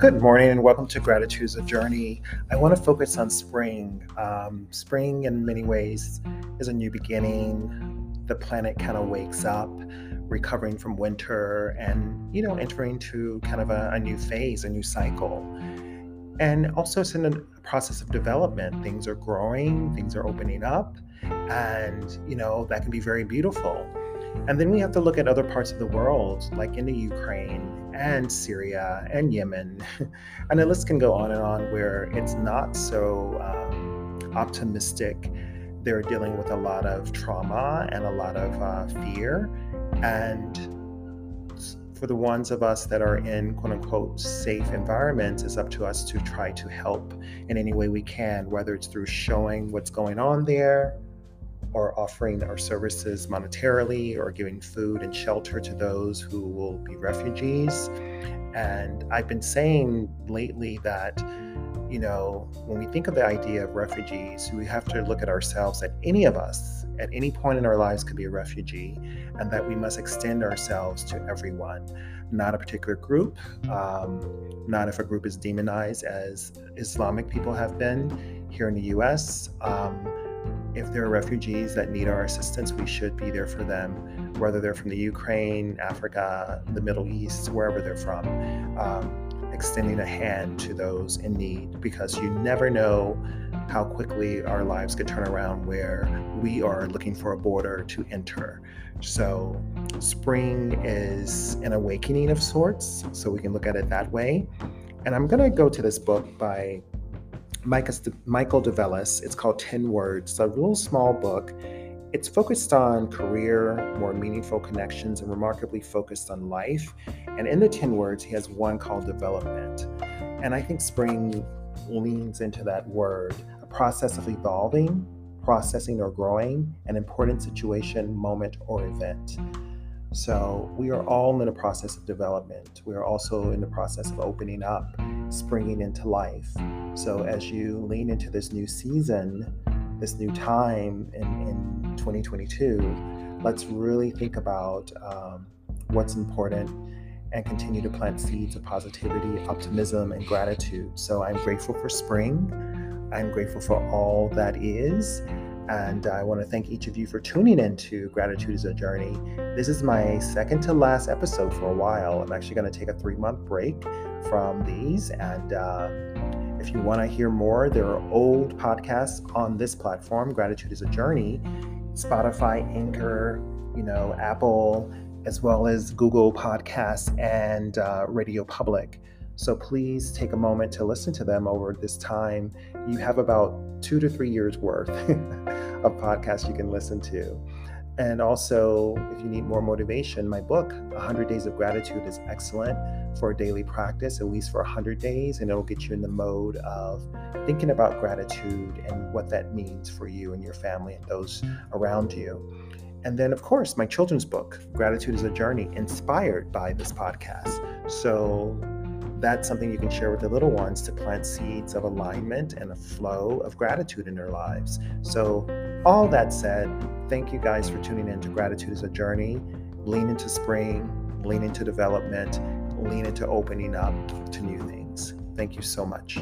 Good morning and welcome to Gratitude's a Journey. I want to focus on spring. Um, spring, in many ways, is a new beginning. The planet kind of wakes up, recovering from winter, and you know, entering to kind of a, a new phase, a new cycle. And also, it's in a process of development. Things are growing, things are opening up, and you know, that can be very beautiful. And then we have to look at other parts of the world, like in the Ukraine and Syria and Yemen. And the list can go on and on where it's not so um, optimistic. They're dealing with a lot of trauma and a lot of uh, fear. And for the ones of us that are in quote unquote safe environments, it's up to us to try to help in any way we can, whether it's through showing what's going on there or offering our services monetarily or giving food and shelter to those who will be refugees. And I've been saying lately that, you know, when we think of the idea of refugees, we have to look at ourselves that any of us at any point in our lives could be a refugee, and that we must extend ourselves to everyone, not a particular group, um, not if a group is demonized as Islamic people have been here in the US. Um, if there are refugees that need our assistance, we should be there for them, whether they're from the Ukraine, Africa, the Middle East, wherever they're from. Um, extending a hand to those in need because you never know how quickly our lives could turn around where we are looking for a border to enter. So, spring is an awakening of sorts, so we can look at it that way. And I'm going to go to this book by Michael DeVellis. It's called 10 Words. It's a little small book. It's focused on career, more meaningful connections, and remarkably focused on life. And in the 10 words, he has one called development. And I think spring leans into that word a process of evolving, processing or growing, an important situation, moment, or event. So we are all in a process of development. We are also in the process of opening up, springing into life. So as you lean into this new season, this new time in, in 2022, let's really think about um, what's important and continue to plant seeds of positivity, optimism, and gratitude. So I'm grateful for spring. I'm grateful for all that is. And I want to thank each of you for tuning in to Gratitude is a Journey. This is my second to last episode for a while. I'm actually going to take a three month break from these. And uh, if you want to hear more, there are old podcasts on this platform, Gratitude is a Journey, Spotify, Anchor, you know, Apple, as well as Google Podcasts and uh, Radio Public. So please take a moment to listen to them over this time. You have about two to three years worth of podcasts you can listen to. And also, if you need more motivation, my book, 100 Days of Gratitude, is excellent for daily practice, at least for 100 days, and it'll get you in the mode of thinking about gratitude and what that means for you and your family and those around you. And then, of course, my children's book, Gratitude is a Journey, inspired by this podcast. So, that's something you can share with the little ones to plant seeds of alignment and a flow of gratitude in their lives. So, all that said, thank you guys for tuning in to Gratitude is a Journey. Lean into spring, lean into development, lean into opening up to new things. Thank you so much.